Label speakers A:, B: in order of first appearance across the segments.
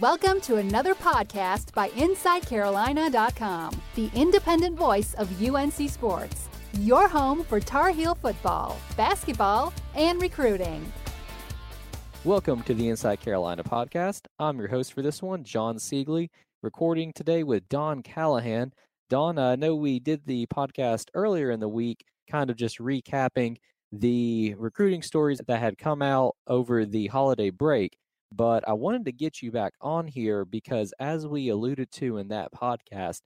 A: Welcome to another podcast by InsideCarolina.com, the independent voice of UNC Sports, your home for Tar Heel football, basketball, and recruiting.
B: Welcome to the Inside Carolina podcast. I'm your host for this one, John Siegley, recording today with Don Callahan. Don, I know we did the podcast earlier in the week, kind of just recapping the recruiting stories that had come out over the holiday break. But I wanted to get you back on here because, as we alluded to in that podcast,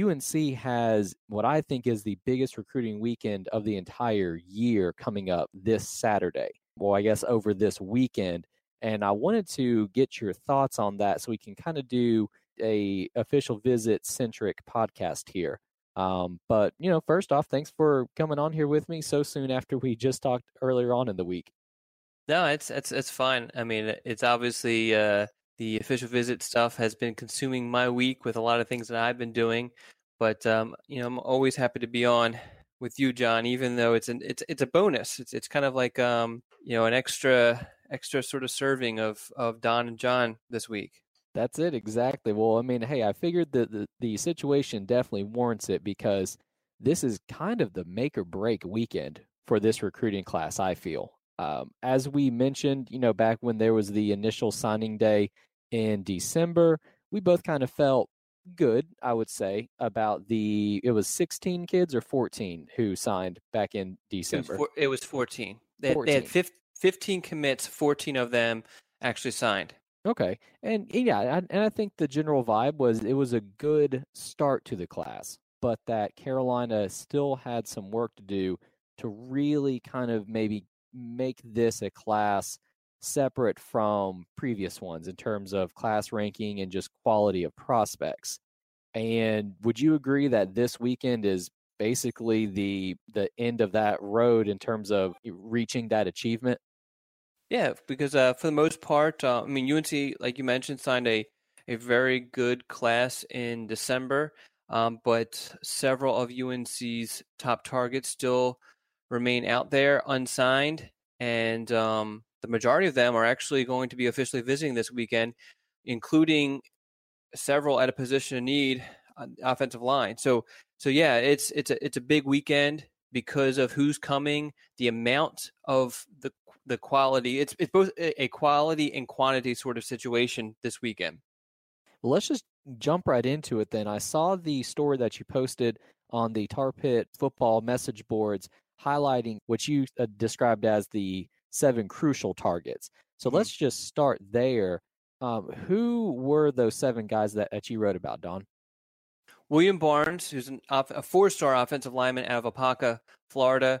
B: UNC has what I think is the biggest recruiting weekend of the entire year coming up this Saturday. Well, I guess over this weekend. And I wanted to get your thoughts on that so we can kind of do a official visit centric podcast here. Um, but you know, first off, thanks for coming on here with me so soon after we just talked earlier on in the week.
C: No, it's it's it's fine. I mean, it's obviously uh, the official visit stuff has been consuming my week with a lot of things that I've been doing, but um, you know, I'm always happy to be on with you, John. Even though it's an it's it's a bonus. It's it's kind of like um, you know an extra extra sort of serving of of Don and John this week.
B: That's it exactly. Well, I mean, hey, I figured that the, the situation definitely warrants it because this is kind of the make or break weekend for this recruiting class. I feel, um, as we mentioned, you know, back when there was the initial signing day in December, we both kind of felt good, I would say, about the. It was 16 kids or 14 who signed back in December.
C: It was, it was 14. They, 14. Had, they had 15 commits. 14 of them actually signed.
B: Okay, and yeah, I, and I think the general vibe was it was a good start to the class, but that Carolina still had some work to do to really kind of maybe make this a class separate from previous ones in terms of class ranking and just quality of prospects. And would you agree that this weekend is basically the the end of that road in terms of reaching that achievement?
C: Yeah, because uh, for the most part, uh, I mean, UNC, like you mentioned, signed a, a very good class in December, um, but several of UNC's top targets still remain out there unsigned, and um, the majority of them are actually going to be officially visiting this weekend, including several at a position of need on offensive line. So, so yeah, it's it's a it's a big weekend because of who's coming, the amount of the the quality. It's it's both a quality and quantity sort of situation this weekend.
B: Well, let's just jump right into it then. I saw the story that you posted on the Tar Pit football message boards highlighting what you uh, described as the seven crucial targets. So mm-hmm. let's just start there. Um, who were those seven guys that, that you wrote about, Don?
C: William Barnes, who's an, a four star offensive lineman out of Apopka, Florida.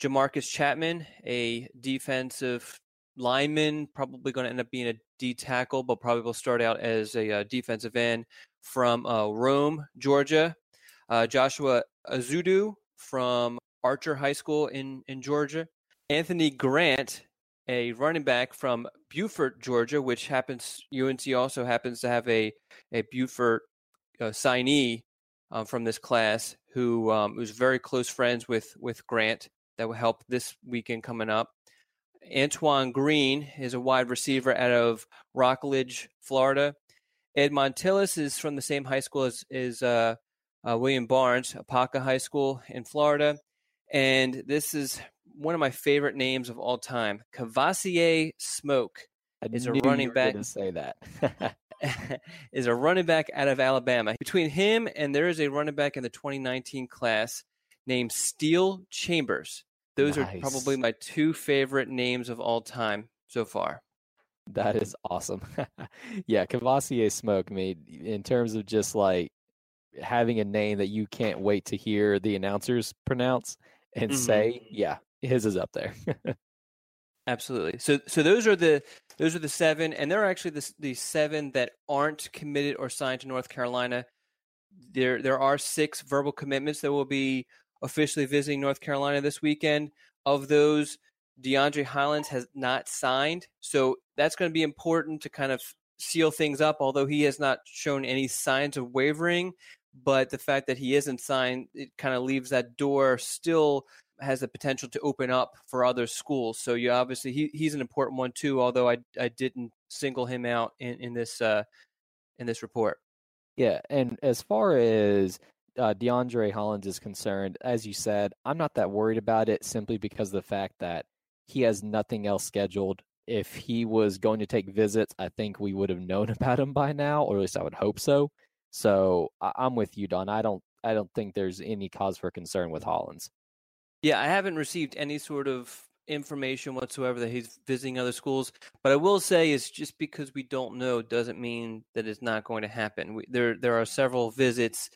C: Jamarcus Chapman, a defensive lineman, probably going to end up being a D tackle, but probably will start out as a uh, defensive end from uh, Rome, Georgia. Uh, Joshua Ezeudu from Archer High School in, in Georgia. Anthony Grant, a running back from Buford, Georgia, which happens, UNC also happens to have a, a Buford uh, signee um, from this class who um, was very close friends with, with Grant that will help this weekend coming up. Antoine Green is a wide receiver out of Rockledge, Florida. Ed Montilus is from the same high school as, as uh, uh, William Barnes, Apopka High School in Florida. And this is one of my favorite names of all time. Kavosiey Smoke
B: I is a running back. To say that
C: is a running back out of Alabama. Between him and there is a running back in the 2019 class named Steele Chambers. Those nice. are probably my two favorite names of all time so far.
B: That is awesome. yeah, Kavosiey Smoke made in terms of just like having a name that you can't wait to hear the announcers pronounce and mm-hmm. say, yeah, his is up there.
C: Absolutely. So so those are the those are the seven, and there are actually the the seven that aren't committed or signed to North Carolina. There there are six verbal commitments that will be officially visiting North Carolina this weekend. Of those, DeAndre Hollins has not signed. So that's going to be important to kind of seal things up, although he has not shown any signs of wavering. But the fact that he isn't signed, it kind of leaves that door still has the potential to open up for other schools. So you obviously he, he's an important one too. Although I I didn't single him out in in this uh, in this report.
B: Yeah, and as far as uh, DeAndre Hollins is concerned, as you said, I'm not that worried about it simply because of the fact that he has nothing else scheduled. If he was going to take visits, I think we would have known about him by now, or at least I would hope so. So I- I'm with you, Don. I don't I don't think there's any cause for concern with Hollins.
C: Yeah, I haven't received any sort of information whatsoever that he's visiting other schools. But I will say is just because we don't know doesn't mean that it's not going to happen. We, there there are several visits.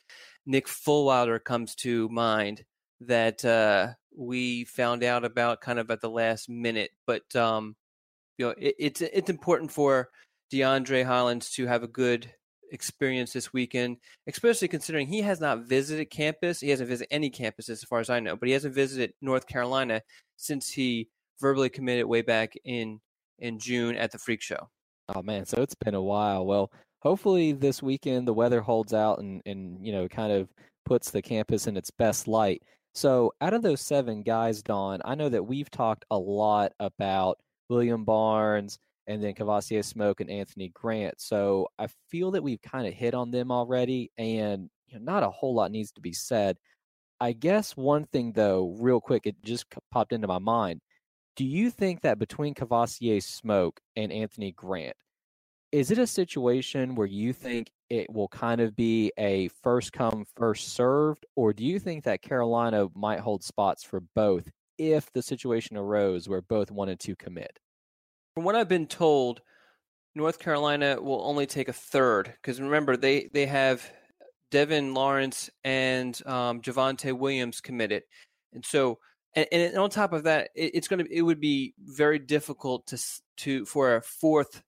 C: Nick Fullwilder comes to mind that uh, we found out about kind of at the last minute. But um, you know, it, it's it's important for DeAndre Hollins to have a good experience this weekend, especially considering he has not visited campus. He hasn't visited any campus as far as I know, but he hasn't visited North Carolina since he verbally committed way back in in June at the Freak Show.
B: Oh man, so it's been a while. Well, hopefully this weekend the weather holds out and and you know kind of puts the campus in its best light. So out of those seven guys, Don, I know that we've talked a lot about William Barnes and then Kavosiey Smoke and Anthony Grant. So I feel that we've kind of hit on them already, and you know, not a whole lot needs to be said. I guess one thing though, real quick, it just popped into my mind. Do you think that between Kavosiey Smoke and Anthony Grant, is it a situation where you think it will kind of be a first come, first served, or do you think that Carolina might hold spots for both if the situation arose where both wanted to commit?
C: From what I've been told, North Carolina will only take a third because remember they they have Devin Lawrence and um, Javonte Williams committed, and so and, and on top of that, it, it's going to it would be very difficult to to for a fourth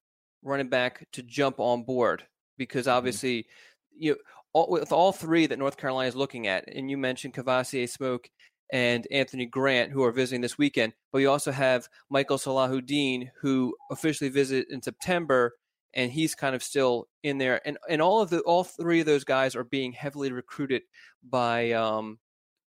C: running back to jump on board because mm-hmm. obviously mm-hmm. you know, all, with all three that North Carolina is looking at, and you mentioned Kavosiey Smoke and Anthony Grant, who are visiting this weekend. But you also have Michael Salahuddin, who officially visit in September, and he's kind of still in there. And and all of the all three of those guys are being heavily recruited by um,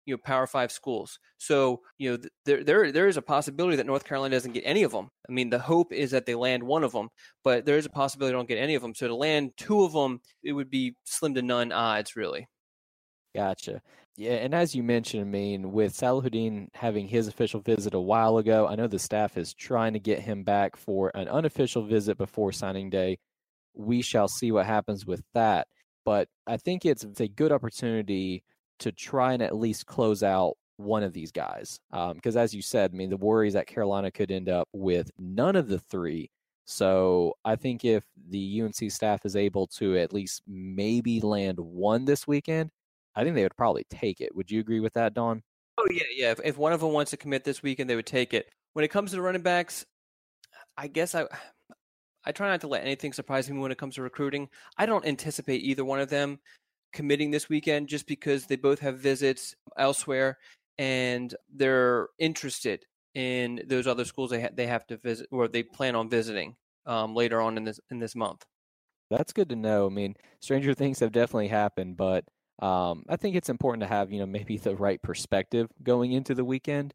C: you know Power Five schools. So you know there there there is a possibility that North Carolina doesn't get any of them. I mean, the hope is that they land one of them, but there is a possibility they don't get any of them. So to land two of them, it would be slim to none odds, really.
B: Gotcha. Yeah, and as you mentioned, I mean, with Salahuddin having his official visit a while ago, I know the staff is trying to get him back for an unofficial visit before signing day. We shall see what happens with that. But I think it's, a good opportunity to try and at least close out one of these guys. Because um, as you said, I mean, the worry is that Carolina could end up with none of the three. So I think if the UNC staff is able to at least maybe land one this weekend, I think they would probably take it. Would you agree with that, Don?
C: Oh yeah, yeah. If, if one of them wants to commit this weekend, they would take it. When it comes to the running backs, I guess I I try not to let anything surprise me when it comes to recruiting. I don't anticipate either one of them committing this weekend just because they both have visits elsewhere and they're interested in those other schools they ha- they have to visit or they plan on visiting um, later on in this in this month.
B: That's good to know. I mean, stranger things have definitely happened, but um, I think it's important to have, you know, maybe the right perspective going into the weekend.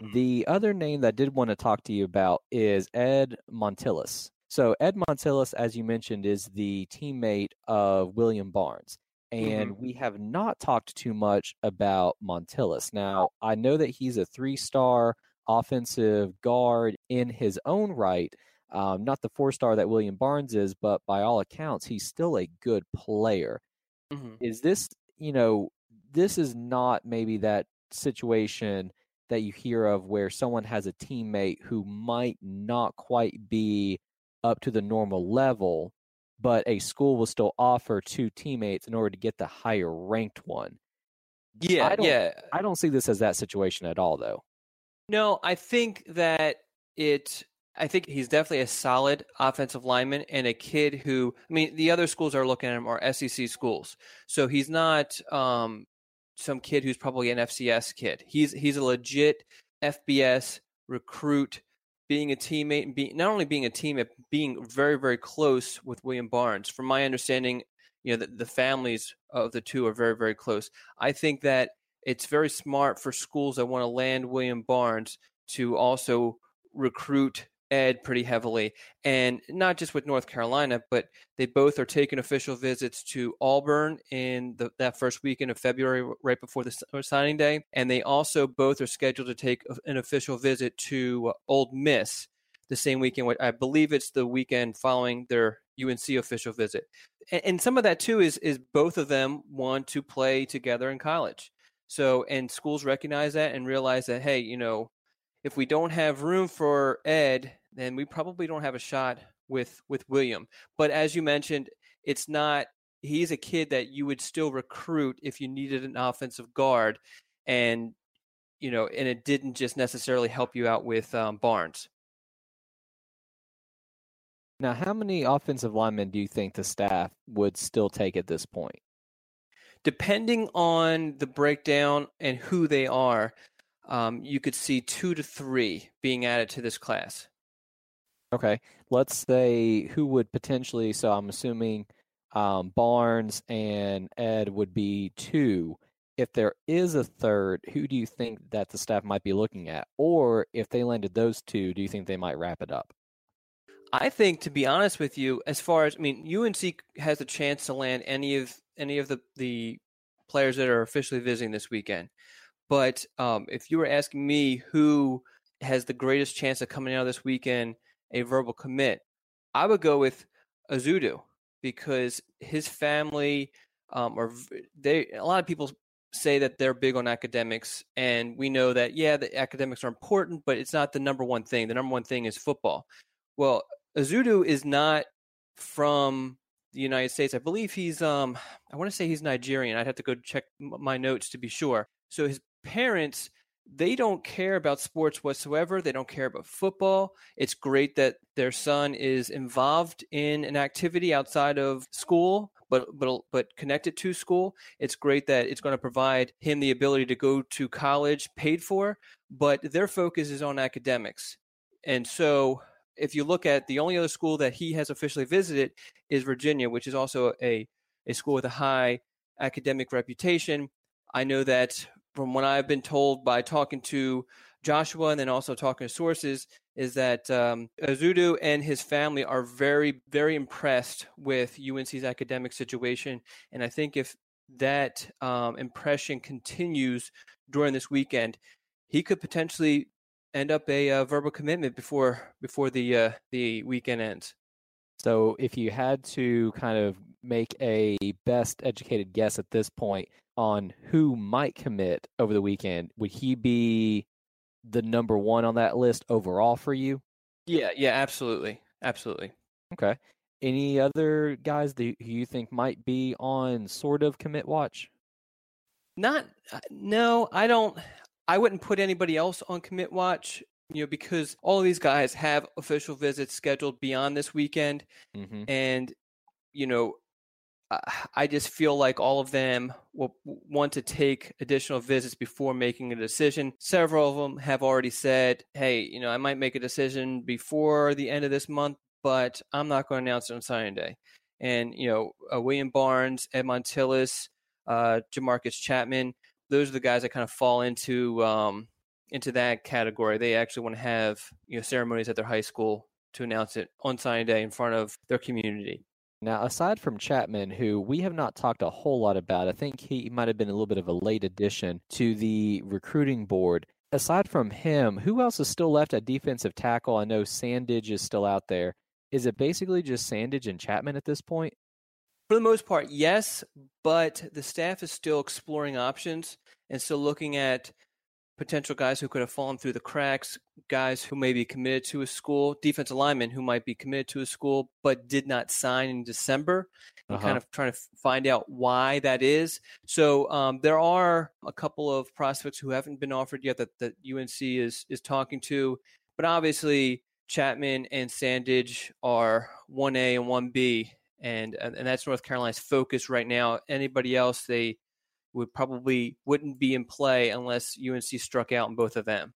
B: Mm-hmm. The other name that I did want to talk to you about is Ed Montilus. So Ed Montilus, as you mentioned, is the teammate of William Barnes. And mm-hmm. we have not talked too much about Montilus. Now, I know that he's a three star offensive guard in his own right, um, not the four star that William Barnes is, but by all accounts, he's still a good player. Mm-hmm. Is this you know, this is not maybe that situation that you hear of where someone has a teammate who might not quite be up to the normal level, but a school will still offer two teammates in order to get the higher ranked one.
C: Yeah,
B: I
C: yeah.
B: I don't see this as that situation at all, though.
C: No, I think that it I think he's definitely a solid offensive lineman and a kid who, I mean, the other schools are looking at him are SEC schools. So he's not um, some kid who's probably an FCS kid. He's he's a legit FBS recruit, being a teammate and being not only being a teammate, being very very close with William Barnes. From my understanding, you know, the, the families of the two are very very close. I think that it's very smart for schools that want to land William Barnes to also recruit Ed pretty heavily. And not just with North Carolina, but they both are taking official visits to Auburn in the, that first weekend of February, right before the uh, signing day. And they also both are scheduled to take an official visit to Ole Miss the same weekend. I believe it's the weekend following their UNC official visit. And, and some of that too is is both of them want to play together in college. So and schools recognize that and realize that hey, you know, if we don't have room for Ed, then we probably don't have a shot with with William. But as you mentioned, it's not he's a kid that you would still recruit if you needed an offensive guard and you know and it didn't just necessarily help you out with um, barnes
B: now how many offensive linemen do you think the staff would still take at this point
C: depending on the breakdown and who they are um, you could see two to three being added to this class.
B: Okay, let's say who would potentially. So I'm assuming um, Barnes and Ed would be two. If there is a third, who do you think that the staff might be looking at? Or if they landed those two, do you think they might wrap it up?
C: I think, to be honest with you, as far as I mean, UNC has a chance to land any of any of the the players that are officially visiting this weekend. But um, if you were asking me who has the greatest chance of coming out this weekend a verbal commit, I would go with Ezeudu because his family um, or they a lot of people say that they're big on academics and we know that yeah the academics are important but it's not the number one thing. The number one thing is football. Well Ezeudu is not from the United States. I believe he's um I want to say he's Nigerian. I'd have to go check my notes to be sure. So his parents they don't care about sports whatsoever. They don't care about football. It's great that their son is involved in an activity outside of school, but but but connected to school. It's great that it's going to provide him the ability to go to college paid for, but their focus is on academics. And so if you look at the only other school that he has officially visited is Virginia, which is also a a school with a high academic reputation. I know that from what I've been told by talking to Joshua and then also talking to sources, is that um, Ezeudu and his family are very, very impressed with UNC's academic situation. And I think if that um, impression continues during this weekend, he could potentially end up a uh, verbal commitment before before the uh, the weekend ends.
B: So, if you had to kind of make a best educated guess at this point, on who might commit over the weekend, would he be the number one on that list overall for you?
C: Yeah, yeah, absolutely, absolutely.
B: Okay. Any other guys that you think might be on sort of commit watch?
C: Not, uh, no, I don't. I wouldn't put anybody else on commit watch. You know, because all of these guys have official visits scheduled beyond this weekend, mm-hmm. and you know, I just feel like all of them will want to take additional visits before making a decision. Several of them have already said, hey, you know, I might make a decision before the end of this month, but I'm not going to announce it on signing day. And, you know, uh, William Barnes, Ed Montilus, uh, Jamarcus Chapman, those are the guys that kind of fall into um, into that category. They actually want to have, you know, ceremonies at their high school to announce it on signing day in front of their community.
B: Now, aside from Chapman, who we have not talked a whole lot about, I think he might have been a little bit of a late addition to the recruiting board. Aside from him, who else is still left at defensive tackle? I know Sandage is still out there. Is it basically just Sandage and Chapman at this point?
C: For the most part, yes, but the staff is still exploring options and still looking at potential guys who could have fallen through the cracks, guys who may be committed to a school, defensive linemen who might be committed to a school but did not sign in December. Uh-huh. kind of trying to find out why that is. So um, there are a couple of prospects who haven't been offered yet that, that UNC is is talking to, but obviously Chapman and Sandage are one A and one B, and and that's North Carolina's focus right now. Anybody else they would probably wouldn't be in play unless UNC struck out in both of them.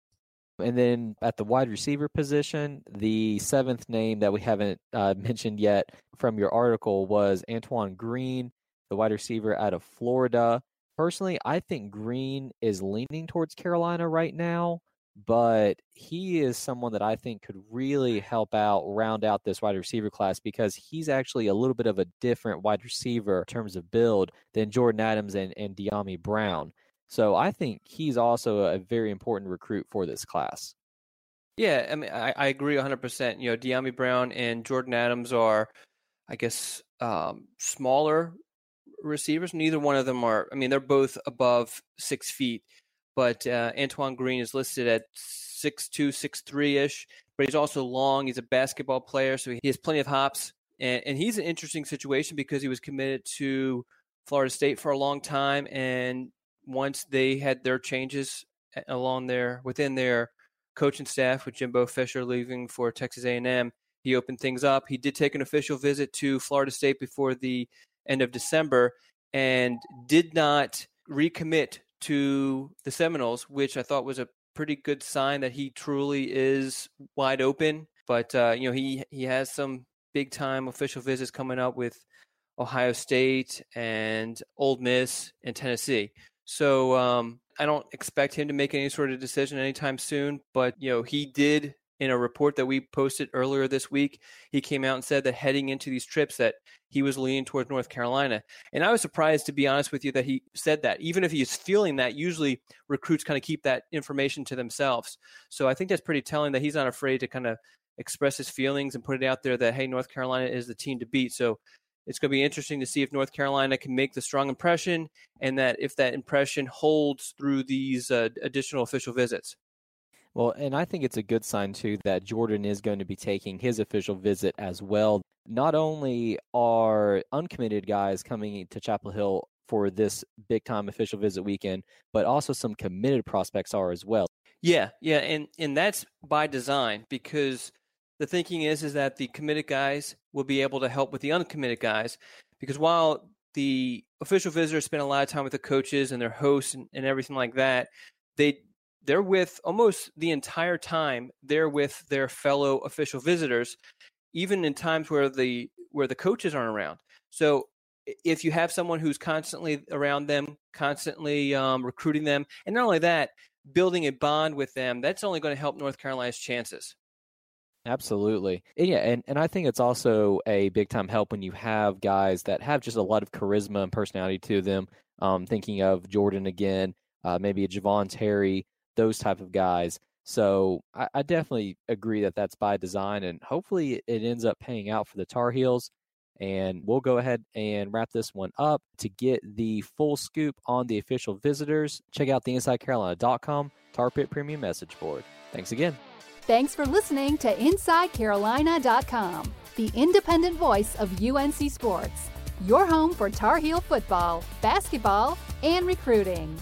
B: And then at the wide receiver position, the seventh name that we haven't uh, mentioned yet from your article was Antoine Green, the wide receiver out of Florida. Personally, I think Green is leaning towards Carolina right now, but he is someone that I think could really help out, round out this wide receiver class because he's actually a little bit of a different wide receiver in terms of build than Jordan Adams and, and Dyami Brown. So I think he's also a very important recruit for this class.
C: Yeah, I mean, I, I agree 100%. You know, Dyami Brown and Jordan Adams are, I guess, um, smaller receivers. Neither one of them are, I mean, they're both above six feet, but uh, Antoine Green is listed at six two, six three ish, but he's also long. He's a basketball player, so he has plenty of hops. And, and he's an interesting situation because he was committed to Florida State for a long time. And once they had their changes along there within their coaching staff with Jimbo Fisher leaving for Texas A&M, he opened things up. He did take an official visit to Florida State before the end of December and did not recommit to the Seminoles, which I thought was a pretty good sign that he truly is wide open. But uh, you know, he he has some big time official visits coming up with Ohio State and Ole Miss and Tennessee. So um, I don't expect him to make any sort of decision anytime soon. But you know, he did in a report that we posted earlier this week, he came out and said that heading into these trips that he was leaning towards North Carolina. And I was surprised to be honest with you that he said that. Even if he's feeling that, usually recruits kind of keep that information to themselves. So I think that's pretty telling that he's not afraid to kind of express his feelings and put it out there that hey, North Carolina is the team to beat. So it's going to be interesting to see if North Carolina can make the strong impression and that if that impression holds through these uh, additional official visits.
B: Well, and I think it's a good sign too that Jordan is going to be taking his official visit as well. Not only are uncommitted guys coming to Chapel Hill for this big time official visit weekend, but also some committed prospects are as well.
C: Yeah, yeah, and and that's by design because the thinking is is that the committed guys will be able to help with the uncommitted guys because while the official visitors spend a lot of time with the coaches and their hosts and, and everything like that, they they're with almost the entire time they're with their fellow official visitors even in times where the where the coaches aren't around so if you have someone who's constantly around them constantly um, recruiting them and not only that building a bond with them that's only going to help north carolina's chances
B: Absolutely. And yeah, and, and I think it's also a big time help when you have guys that have just a lot of charisma and personality to them. Um, thinking of Jordan again, uh, maybe a Javon Terry, those type of guys. So I, I, definitely agree that that's by design, and hopefully it ends up paying out for the Tar Heels. And we'll go ahead and wrap this one up. To get the full scoop on the official visitors, check out the InsideCarolina.com Tar Pit Premium Message Board. Thanks again.
A: Thanks for listening to InsideCarolina.com, the independent voice of UNC Sports, your home for Tar Heel football, basketball, and recruiting.